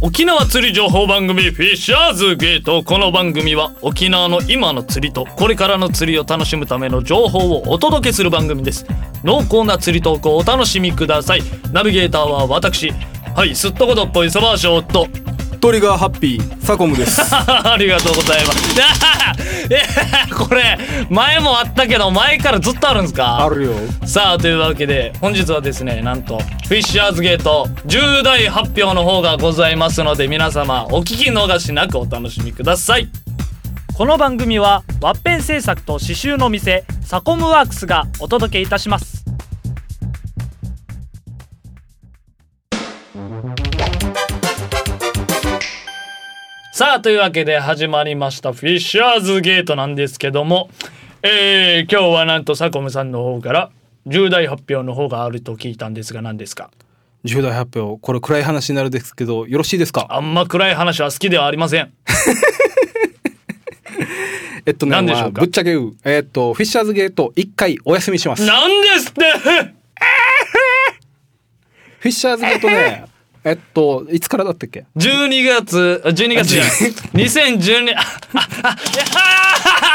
沖縄釣り情報番組フィッシャーズゲート。この番組は沖縄の今の釣りとこれからの釣りを楽しむための情報をお届けする番組です。濃厚な釣りトークをお楽しみください。ナビゲーターは私はいすっとことっぽいそばショーとトリガーハッピーサコムです。ありがとうございます。え これ前もあったけど前からずっとあるんですか？あるよ。さあというわけで本日はですねなんとフィッシャーズゲート重大発表の方がございますので皆様お聞き逃しなくお楽しみください。この番組はワッペン製作と刺繍の店サコムワークスがお届けいたしますさあというわけで始まりましたフィッシャーズゲートなんですけども。えー、今日はなんとサコムさんの方から重大発表の方があると聞いたんですが何ですか？重大発表これ暗い話になるんですけどよろしいですか？あんま暗い話は好きではありません。えっとね何でしょうか？まあぶっちゃけ言うえっとフィッシャーズゲート一回お休みします。フなんですって！ィッシャーズゲートねえっといつからだったっけ？12月あ12月じゃない2012ああ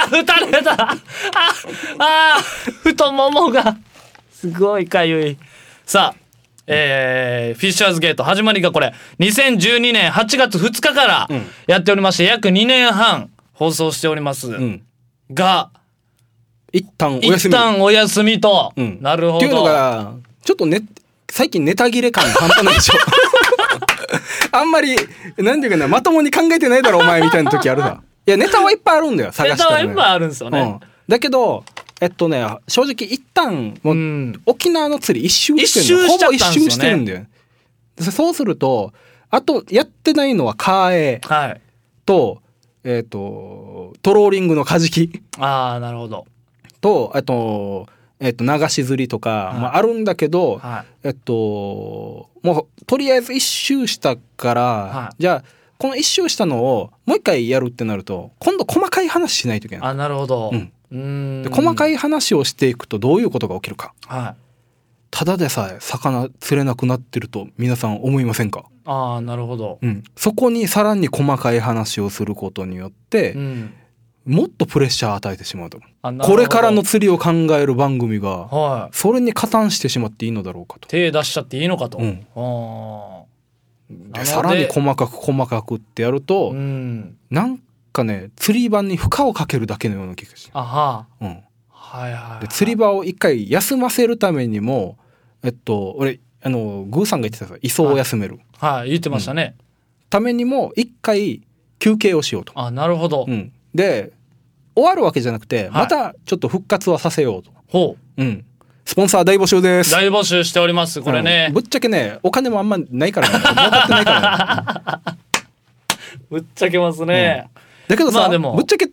あ打たれたああー太ももが。すごいかゆい。さあえー、フィッシャーズゲート始まりがこれ。2012年8月2日からうん。やっておりまして約2年半放送しております、うん。が一旦お休一み旦お休みと、うん。なるほど。っていうのがちょっとね最近ネタ切れ感半端ないでしょ あんまりなんていうかなまともに考えてないだろお前みたいな時あるさ。いやネタはいっぱいあるんだよ探ネしたら、ね、タはいっぱいあるんですよね。うん、だけどえっとね正直一旦もう、うん。沖縄の釣り一周してるほぼ一周してるんだよ。でそうするとあとやってないのはカーエはい。とえっ、とトローリングのカジキ。ああなるほど。とあとえっ、と流し釣りとか、い。まあ、あるんだけど、はい。えっともうとりあえず一周したから、はい。じゃあこの一周したのをもう一回やるってなると今度細かい話しないといけない。あなるほど。うん。で細かい話をしていくとどういうことが起きるか。はい。ただでさえ魚釣れなくなってると皆さん思いませんか、ああなるほど。うん、そこにさらに細かい話をすることによって、うんもっとプレッシャー与えてしまうと。これからの釣りを考える番組がはい。それに加担してしまっていいのだろうかと。手出しちゃっていいのかと、うん。さらに細かく細かくってやると、ーうん。なんかね釣り場に負荷をかけるだけのような気がして、あは。うん、はいはいはい。で釣り場を一回休ませるためにもえっと俺あのグーさんが言ってたさ磯を休める。はい。言ってましたね、ためにも一回休憩をしようと。あなるほど、うん、で終わるわけじゃなくて、はい。またちょっと復活はさせようと。ほう。ん、スポンサー大募集です。う大募集しておりますこれね。うん。ぶっちゃけねお金もあんまないからね。儲かってないからね。ぶっちゃけますね、だけどさ、まあでも。ぶっちゃけっ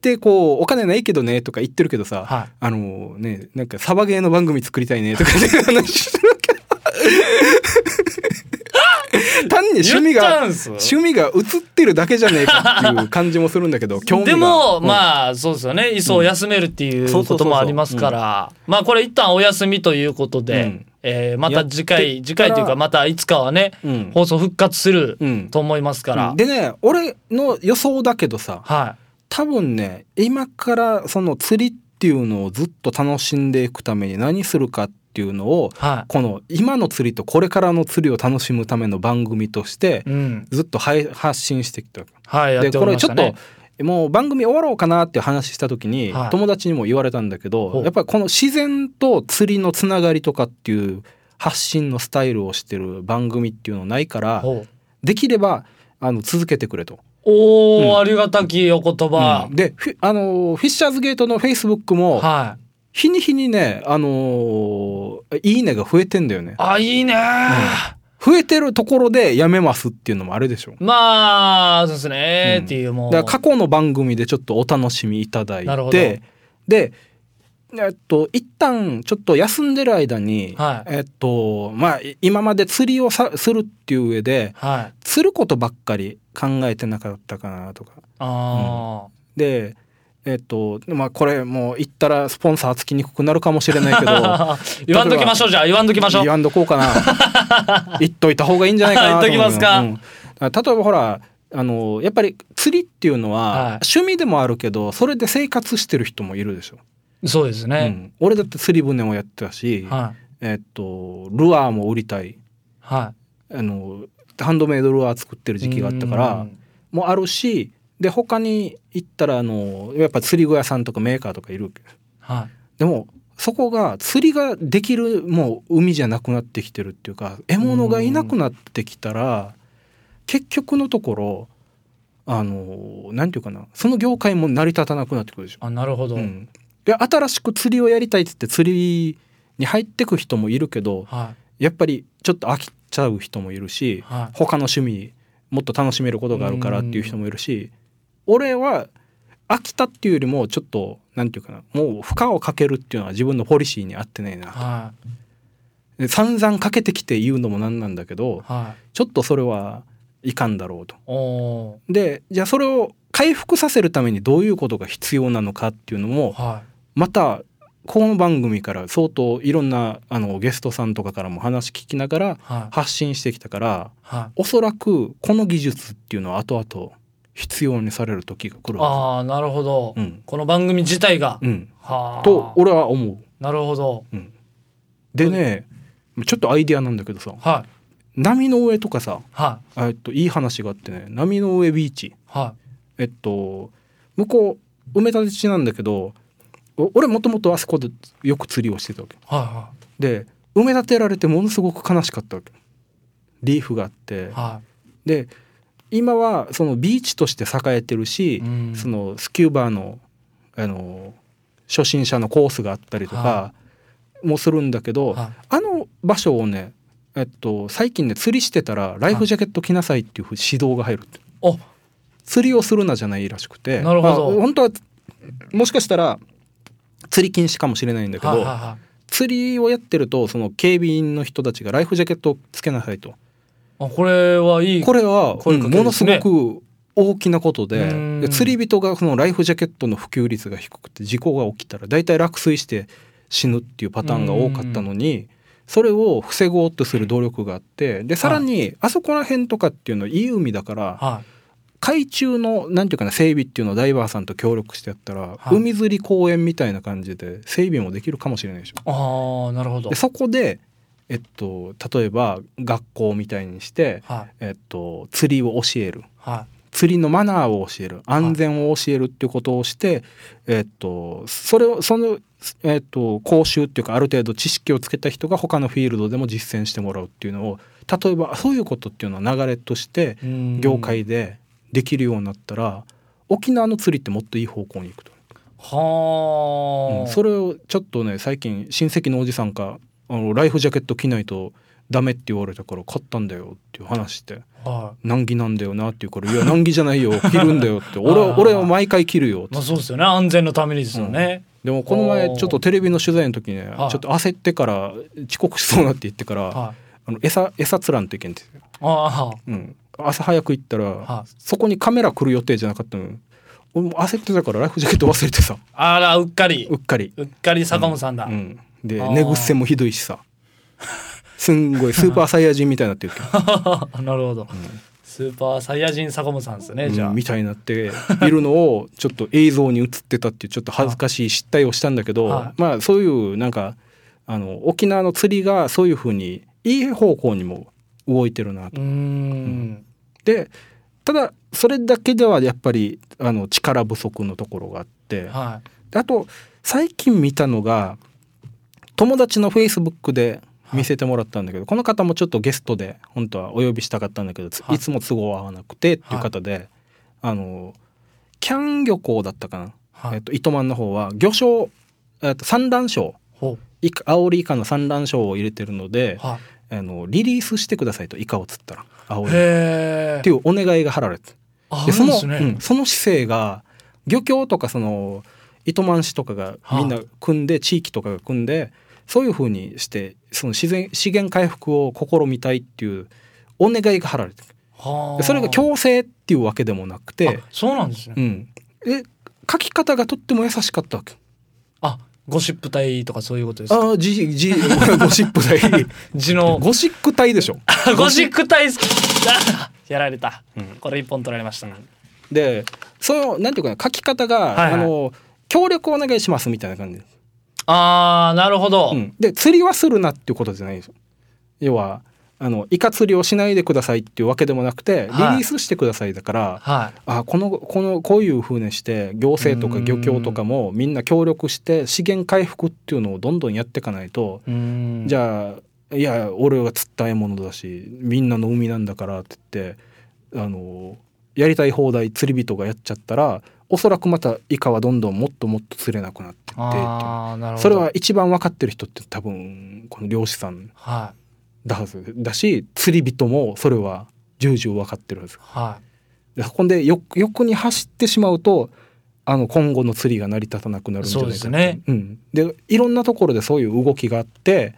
てこうお金ないけどねとか言ってるけどさ、はい。あのねなんかサバゲーの番組作りたいねとかって話してるけど単に趣味が趣味が映ってるだけじゃねえかっていう感じもするんだけど 興味が。でも、うん。まあそうですよね。磯を休めるっていうこともありますから。まあこれ一旦お休みということで、うん。えーまた次回次回というかまたいつかはね、うん。放送復活するうん。と思いますから、うん。でね俺の予想だけどさは多分ね今からその釣りっていうのをずっと楽しんでいくために何するかっていうのをい。はこの今の釣りとこれからの釣りを楽しむための番組としてい、うん、ずっとはい発信してきた。はいでこれちょっともう番組終わろうかなって話した時にはい。友達にも言われたんだけどやっぱりこの自然と釣りのつながりとかっていう発信のスタイルをしてる番組っていうのないからできればあの続けてくれと。おー、うん。ありがたきお言葉、うん。であのフィッシャーズゲートのフェイスブックもはい日に日にねあのいいねが増えてんだよね。あいいね増えてるところでやめますっていうのもあれでしょ。まあそうですね、うん。っていうもう。だ過去の番組でちょっとお楽しみいただいて。でえっと一旦ちょっと休んでる間に、はい。えっとまあい今まで釣りをさするっていう上ではい。釣ることばっかり考えてなかったかなとか。あでえっとまあこれもう言ったらスポンサーつきにくくなるかもしれないけど。あ、言わんときましょうじゃあ言わんときましょう。言わんとこうかな。言っといた方がいいんじゃないかなと思う言っときますか。うん。あ例えばほらあのやっぱり釣りっていうのは、はい。趣味でもあるけどそれで生活してる人もいるでしょ、そうですね。うん、俺だって釣り船をやってたし、はい。えっとルアーも売りたい。はあのハンドメイドルアー作ってるい。時期があったからうん。もあるしで他に行ったらあのやっぱ釣り具屋さんとかメーカーとかいるはい。でもそこが釣りができるもう海じゃなくなってきてるっていうか獲物がいなくなってきたら結局のところあのなんていうかなその業界も成り立たなくなってくるでしょ。あ、なるほど。うん、で新しく釣りをやりたいっつって釣りに入ってく人もいるけどはやっぱりちょっと飽きちゃう人もいるしい。はい。他の趣味もっと楽しめることがあるからっていう人もいるし俺は飽きたっていうよりもちょっとなんていうかなもう負荷をかけるっていうのは自分のポリシーに合ってないなはで散々かけてきて言うのもなんなんだけどい。はい。ちょっとそれはいかんだろうと。でじゃあそれを回復させるためにどういうことが必要なのかっていうのもー。はまたこの番組から相当いろんなあのゲストさんとかからも話聞きながらい。はい。発信してきたからはい。おそらくこの技術っていうのは後々必要にされる時が来るはああ、なるほど。ず。うんこの番組自体が。うん、はあ。と俺は思う。なるほど。うん、でねちょっとアイデアなんだけどさはい。波の上とかさはえっといい話があってね波の上ビーチい。はえっと向こう埋め立て地なんだけどお俺もともとあそこでよく釣りをしてたわけい。はで埋め立てられてものすごく悲しかったわけリーフがあってい。はい。はで今はそのビーチとして栄えてるしい。うんそのスキューバーのあの初心者のコースがあったりとかはもするんだけど、はあの場所をねえっと最近ね釣りしてたらライフジャケット着なさいっていうふうに指導が入るって。釣りをするなじゃないらしくてなるほどまあ本当はもしかしたら釣り禁止かもしれないんだけど、はいはいは釣りをやってるとその警備員の人たちがライフジャケットをつけなさいとい。あ、これはいい。これは、声かけうんものすごく大きなことで釣り人がそのライフジャケットの普及率が低くて事故が起きたら大体落水して死ぬっていうパターンが多かったのにそれを防ごうとする努力があってでさらにあそこら辺とかっていうのはいい海だからは海中のなんていうかな整備っていうのをダイバーさんと協力してやったら、はい。海釣り公園みたいな感じで整備もできるかもしれないでしょ。ああなるほど。でそこで、えっと、例えば学校みたいにして、はい。えっと、釣りを教える。は釣りのマナーを教える。安全を教えるっていうことをして、えっと、それをその、えっと、講習っていうかある程度知識をつけた人が他のフィールドでも実践してもらうっていうのを例えばそういうことっていうのは流れとして業界でできるようになったら沖縄の釣りってもっといい方向に行くと。はあ、うん。それをちょっとね最近親戚のおじさんかあのライフジャケット着ないとダメって言われたから買ったんだよっていう話しては難儀なんだよなっていうから「いや難儀じゃないよ 着るんだよ」って。俺は俺は毎回着るよって。いまあそうですよね。安全のためにですよね、でもこの前ちょっとテレビの取材の時ねはい。ちょっと焦ってから遅刻しそうなって言ってからはい。あの餌餌釣らんといけんですよ、あうん、朝早く行ったらはそこにカメラ来る予定じゃなかったの俺も焦ってたからライフジャケット忘れてさ。ああらうっかり。うっかり。うっかり坂本さんだ、うん、であー。寝癖もひどいしさ。すんごいスーパーサイヤ人みたいになってるけど、なるほど、スーパーサイヤ人坂本さんですね、うん。じゃあ。みたいになっているのをちょっと映像に映ってたっていうちょっと恥ずかしい失態をしたんだけど、はまあそういうなんかあの沖縄の釣りがそういうふうにいい方向にも動いてるなと。うーん。でただそれだけではやっぱりあの力不足のところがあって、はであと最近見たのが友達のフェイスブックで見せてもらったんだけど、この方もちょっとゲストで本当はお呼びしたかったんだけど、つはい。い、つも都合合わなくてっていう方で、あのキャン漁港だったかな、いはい、えっと、糸満の方は魚礁、えっと、産卵礁ほイカアオリイカの産卵礁を入れてるのであのリリースしてくださいとイカを釣ったらアオいリっていうお願いが貼られてあでそのね、うんその姿勢が漁協とかその糸満市とかがみんな組んで、地域とかが組んでそういうふうにしてその自然資源回復を試みたいっていうお願いが貼られてそれが強制っていうわけでもなくてあ、そうなんですね、うん、で書き方がとっても優しかったわけ。あゴシップ隊とかそういうことですか？ああ、じ、じ、ゴシップ隊。字の。ゴシック隊でしょ。ゴシック隊好き。あやられた、うんこれ一本取られました、でそのなんていうかな書き方が、はいはい。あの協力お願いしますみたいな感じあーなるほど、うん。で釣りはするなっていうことじゃないですよ。要はあのイカ釣りをしないでくださいっていうわけでもなくてリリはいースしてくださいだから、はい。あこのこのこういうふうにして行政とか漁協とかもみんな協力して資源回復っていうのをどんどんやっていかないと、じゃあいや俺が釣った獲物だしみんなの海なんだからって言ってあのやりたい放題釣り人がやっちゃったらおそらくまたイカはどんどんもっともっと釣れなくなってってそれは一番分かってる人って多分この漁師さんはだはずだし釣り人もそれは重々分かってるはず。い。はでほんでよ横に走ってしまうとあの今後の釣りが成り立たなくなるんじゃないかね。うん、でいろんなところでそういう動きがあって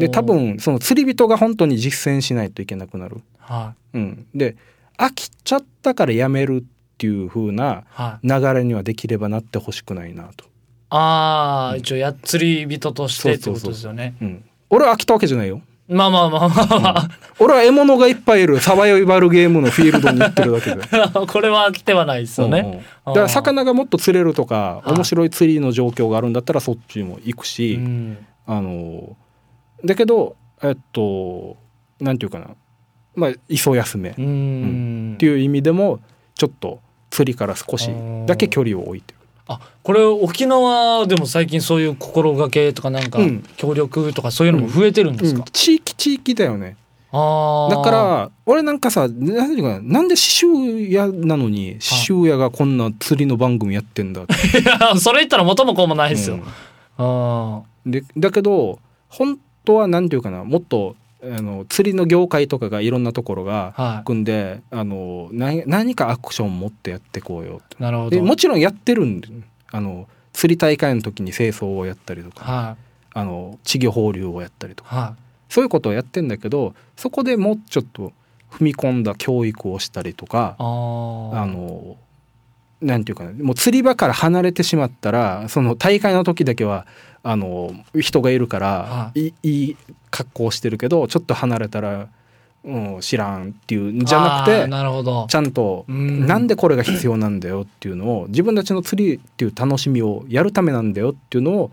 で多分その釣り人が本当に実践しないといけなくなる。はうん、で飽きちゃったからやめるっていう風な流れにはできればなってほしくないなと。ああ一応や釣り人としてってことですよね。うん、俺は飽きたわけじゃないよ。まあまあまあまあま俺は獲物がいっぱいいるサバイバルゲームのフィールドに行ってるだけで。あ これは飽きてはないですよね、うんうん。だから魚がもっと釣れるとかはい。面白い釣りの状況があるんだったらそっちも行くし、うん。あのだけどえっとなんていうかな。まあ磯休め。っうーんていう意味でもちょっと釣りから少しだけ距離を置いてる。あこれ沖縄でも最近そういう心がけとかなんかうん。協力とかそういうのも増えてるんですか、うん。地域地域だよね。だから俺なんかさなんていうかななんで刺繍屋なのに刺繍屋がこんな釣りの番組やってんだって、いやそれ言ったら元も子もないですよ、うん。あでだけど本当はなんていうかなもっとあの釣りの業界とかがいろんなところが組んであの何何かアクション持ってやってこうよいなるほでどもちろんやってるんであの釣り大会の時に清掃をやったりとかはあの稚魚放流をやったりとか。い。はそういうことをやってんだけどそこでもうちょっと踏み込んだ教育をしたりとかあのなんていうかなもう釣り場から離れてしまったらその大会の時だけはあの人がいるから、、はい。いい格好してるけどちょっと離れたら、うん、知らんっていうんじゃなくてなるほど。ちゃんとうん。なんでこれが必要なんだよっていうのを自分たちの釣りっていう楽しみをやるためなんだよっていうのを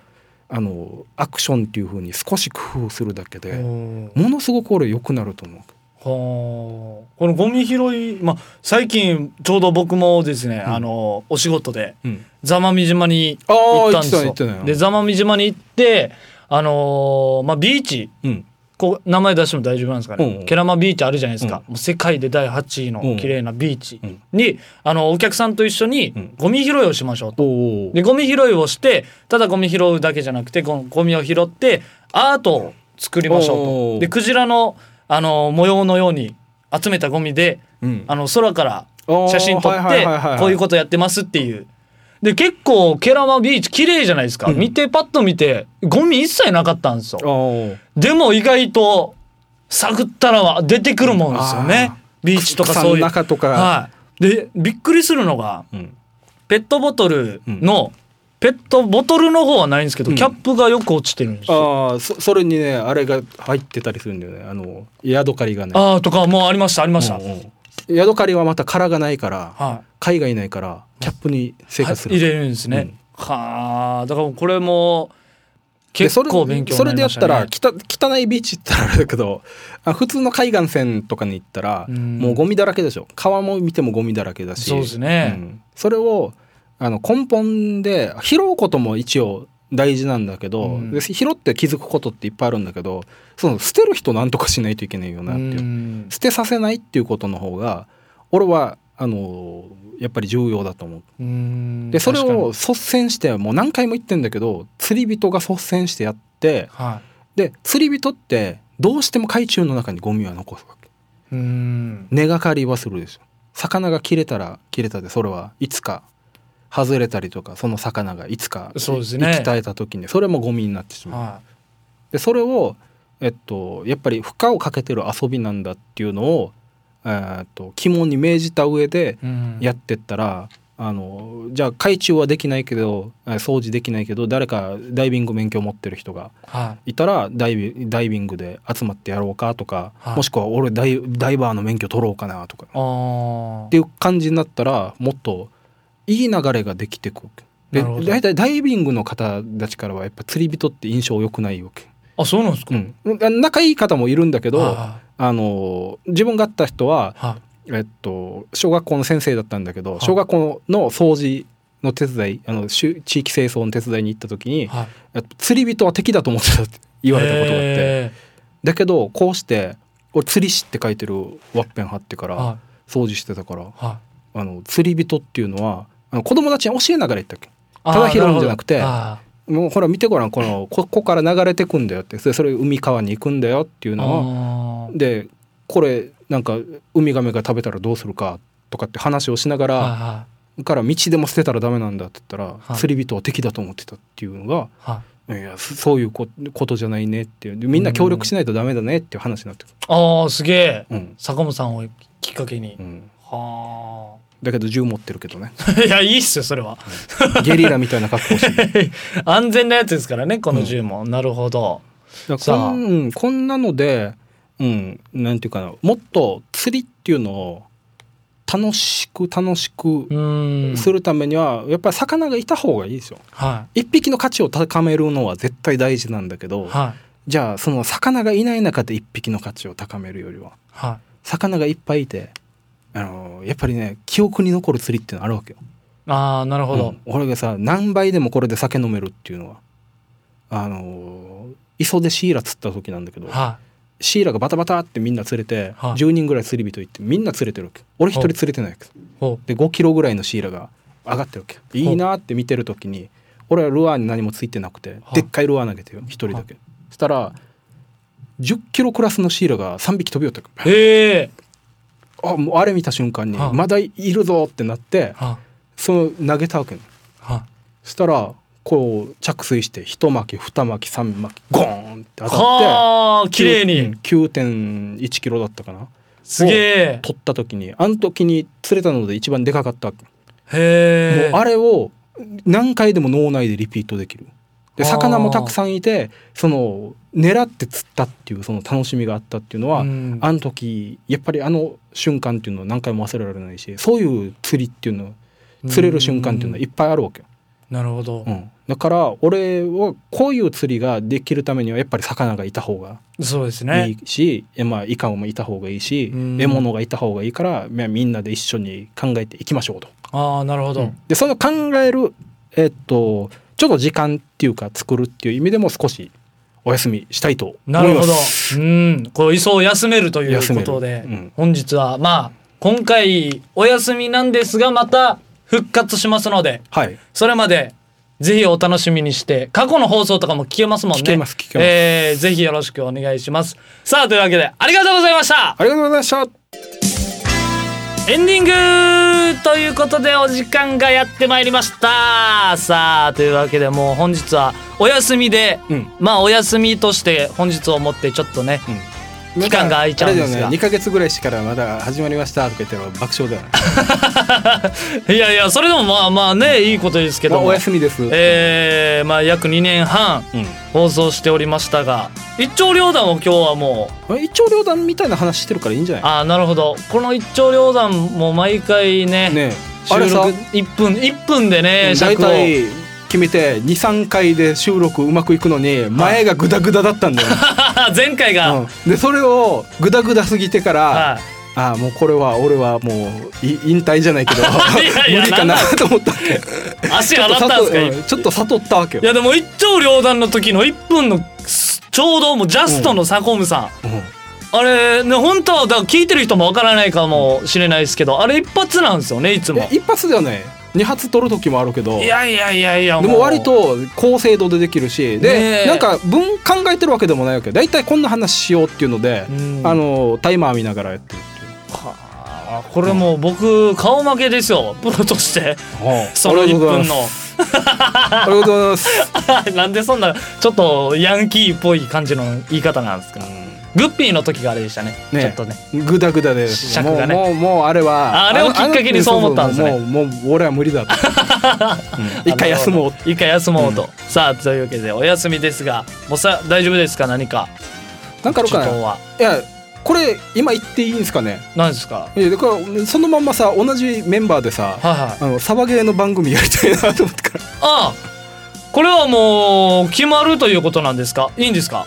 あのアクションっていう風に少し工夫するだけでほものすごく俺良くなると思う。うほうこのゴミ拾いまあ最近ちょうど僕もですね、うん。あのお仕事でうん。座間味島にあ行ったんですよ。で座間味島に行ってあのーまあビーチ。うん。こう名前出しても大丈夫なんですかね、うんうん。ケラマビーチあるじゃないですか、もう世界で第8位の綺麗なビーチうん。に、あのお客さんと一緒にうん。ゴミ拾いをしましょうと。おでゴミ拾いをしてただゴミ拾うだけじゃなくてゴゴミを拾ってアートを作りましょうおと。ー。でクジラのあの模様のように集めたゴミでうんあの空から写真撮ってこういうことやってますっていう。で結構ケラマビーチ綺麗じゃないですか、うん見てパッと見てゴミ一切なかったんですよ。でも意外と探ったらは出てくるもんですよねあ。ビーチとかそういう。中とか、はい。でびっくりするのがうんペットボトルの、ペットボトルの方はないんですけど、うん。キャップがよく落ちてるんですよ。ああそそれにねあれが入ってたりするんだよね。あのヤドカリがね。ああとかもうありましたありました。うんうん。ヤドカリはまた殻がないから、は貝がいないからキャップに生い。活する、入れるんですね。はあだからこれもで結構勉強になりましたね。それでやったら汚汚いビーチって言ったらあれだけどあ普通の海岸線とかに行ったら、うん。もうゴミだらけでしょ。川も見てもゴミだらけだし。そうですね。ん。それをあの根本で拾うことも一応大事なんだけど、うん。で拾って気づくことっていっぱいあるんだけどその捨てる人なんとかしないといけないよなっていう、うん。捨てさせないっていうことの方が俺はあのやっぱり重要だと思う。うん。でそれを率先してもう何回も言ってんだけど釣り人が率先してやってはで釣り人ってどうしても海中の中にゴミは残すわけ。い。うん。根がかりはするでしょ。魚が切れたら切れたでそれはいつか外れたりとかその魚がいつかそうですね。生き絶えた時にそれもゴミになってしまう。はでそれをえっとやっぱり負荷をかけてる遊びなんだっていうのをえーっと肝に銘じた上でい。うん。やってったらあのじゃあ海中はできないけどあ掃除できないけど誰かダイビング免許を持ってる人がはい。たらダイビダイビングで集まってやろうかとか、はい。もしくは俺ダイダイバーの免許取ろうかなとか。っていう感じになったらもっといい流れができてくわけ。で大体ダイビングの方たちからはやっぱ釣り人って印象良くないわけ、あそうなんですか、うん、仲いい方もいるんだけどはあの自分が会った人は、えっと、小学校の先生だったんだけどい。小学校の掃除の手伝いあのし地域清掃の手伝いに行った時に釣り人は敵だと思ってたって言われたことがあって。へだけどこうして俺釣り師って書いてるワッペン貼ってから掃除してたからあの釣り人っていうのはあの子供たちに教えながら言ったっけ？いただ拾うんじゃなくてあもうほら見てごらんこのここから流れてくんだよって。それそれ海川に行くんだよっていうーのをでこれなんかウミガメが食べたらどうするかとかって話をしながら、から道でも捨てたらダメなんだって言ったら、はい。釣り人は敵だと思ってたっていうのがはい。いやそそういうこことじゃないねっていう。でみんな協力しないとダメだねっていう話になってくる、ああすげえ。うん。坂本さんをきっかけに。うん、はだけど銃持ってるけどね。あ いやいいっすよそれは。ゲリラみたいな格好をして安全なやつですからねこの銃も、なるほど。ださあこんうんこんなので、うん、なんていうかなもっと釣りっていうのを楽しく楽しくするためにはやっぱり魚がいた方がいいですよ。は一匹の価値を高めるのは絶対大事なんだけど、いはい。じゃあその魚がいない中で一匹の価値を高めるよりははい。魚がいっぱいいてあのやっぱりね記憶に残る釣りっていうのあるわけよ。ああなるほど、うん。俺がさ何杯でもこれで酒飲めるっていうのはあの磯でシイラ釣った時なんだけど、はシイラがバタバタってみんな釣れて、はい。10人ぐらい釣り人行ってみんな釣れてるわけ俺一人釣れてないわけで5キロぐらいのシイラが上がってるわけいいなって見てる時に俺はルアーに何もついてなくてはい。でっかいルアー投げてよ一人だけ。そしたら10キロクラスのシイラが3匹飛び寄ったへえあもうあれ見た瞬間にはいまだいるぞってなってはその投げたわけねはそしたらこう着水して一巻き二巻き三巻きゴーンって当たってはあ綺麗うんに9.1キロだったかな。すげえ。取った時にあの時に釣れたので一番でかかったへえ。もうあれを何回でも脳内でリピートできる。で魚もたくさんいてその狙って釣ったっていうその楽しみがあったっていうのは、うん。あの時やっぱりあの瞬間っていうのは何回も忘れられないしそういう釣りっていうの釣れる瞬間っていうのはいっぱいあるわけよ、なるほど、うん、だから俺はこういう釣りができるためにはやっぱり魚がいた方がそうですいね。いし、えまあ、イカもいた方がいいしうん。獲物がいた方がいいからまあみんなで一緒に考えていきましょうと。ああなるほど、でその考えるえっとちょっと時間っていうか作るっていう意味でも少しお休みしたいとなるほど。うん。こう磯を休めるということで、うん。本日はまあ今回お休みなんですがまた復活しますのではい。それまでぜひお楽しみにして過去の放送とかも聞けますもんね。聞けます聞けます。えーぜひよろしくお願いします。さあというわけでありがとうございました。ありがとうございました。エンディングということでお時間がやってまいりました。さあというわけでもう本日はお休みで、うん。まあお休みとして本日をもってちょっとね、うん。期間が空いちゃうんですが。ね、2ヶ月ぐらいしてからまだ始まりましたとか言ってるの爆笑だよね。いやいやそれでもまあまあねいいことですけどまあ、も、お休みです。えーまあ約2年半うん。放送しておりましたが一長両断を今日はもう。まあ一長両断みたいな話してるからいいんじゃない？ああなるほど。この一長両断も毎回ねねえ。あれさ収録1分1分でね大尺を体決めて23回で収録うまくいくのに前がグダグダだったんだよ、前回が、うん。でそれをグダグダすぎてから、はい。ああもうこれは俺はもうい引退じゃないけど 無理かなと思った足洗ったんですか、うんちょっと悟ったわけよ。いやでも一長両断の時の1分のちょうどもうジャストのサコムさん、うん。あれね本当はだから聞いてる人もわからないかもしれないですけどあれ一発なんですよねいつも。え一発だよね2発取る時もあるけどいやいやいやいやでも割と高精度でできるしねでえ。なんか文考えてるわけでもないわけ。大体こんな話しようっていうのでうん。あのタイマー見ながらやってるっていう。はあこれもう僕顔負けですよプロとして。その。1ありがとうござい分のありがとうございます。なんでそんなちょっとヤンキーっぽい感じの言い方なんですかグッピーの時があれでしたね。ね。ちょっとね。グダグダで。尺がね。もうもうもうあれは。あれをきっかけにそう思ったんですね。もうもう俺は無理だと、うん。一回休もう。一回休もうと、さあというわけでお休みですがもうさ大丈夫ですか？何か。なんかあるかな？いやこれ今言っていいんですかね？何ですか？いやだからそのまんまさ同じメンバーでさはいはい。あのサバゲーの番組やりたいなと思ってから。ああこれはもう決まるということなんですか？いいんですか？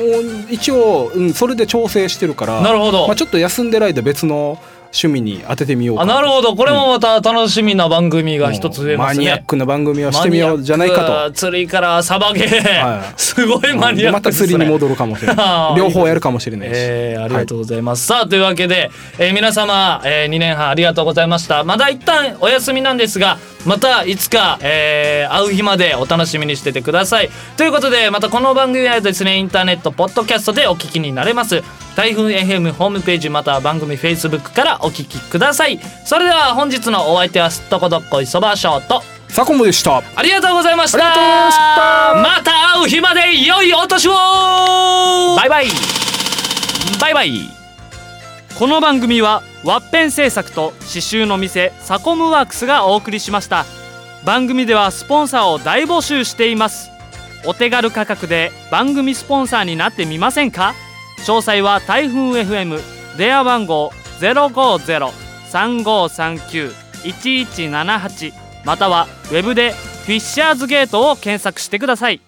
一応、うん、それで調整してるからなるほど、まあ、ちょっと休んでる間別の趣味に当ててみようか。あなるほど。これもまた楽しみな番組が一つ増えますね、マニアックな番組をしてみようじゃないかマニアック釣りからサバゲー、はい。すごいとマニアックまた釣りに戻るかもしれ あーない両方やるかもしれないし、えーありがとうございます、さあというわけで、えー皆様、え2年半ありがとうございました。まだ一旦お休みなんですがまたいつか、えー会う日までお楽しみにしててください。ということでまたこの番組はですねインターネットポッドキャストでお聞きになれます台風 FM ホームページまたは番組 Facebook からお聞きください。それでは本日のお相手はすっとこどっこいそばショートサコモでした。ありがとうございました。ありがとうございました。また会う日まで良いお年を。バイバイ。バイバイ。この番組はワッペン製作と刺繍の店サコムワークスがお送りしました。番組ではスポンサーを大募集しています。お手軽価格で番組スポンサーになってみませんか？詳細は台風 FM 電話番号050-3539-1178またはウェブでフィッシャーズゲートを検索してください。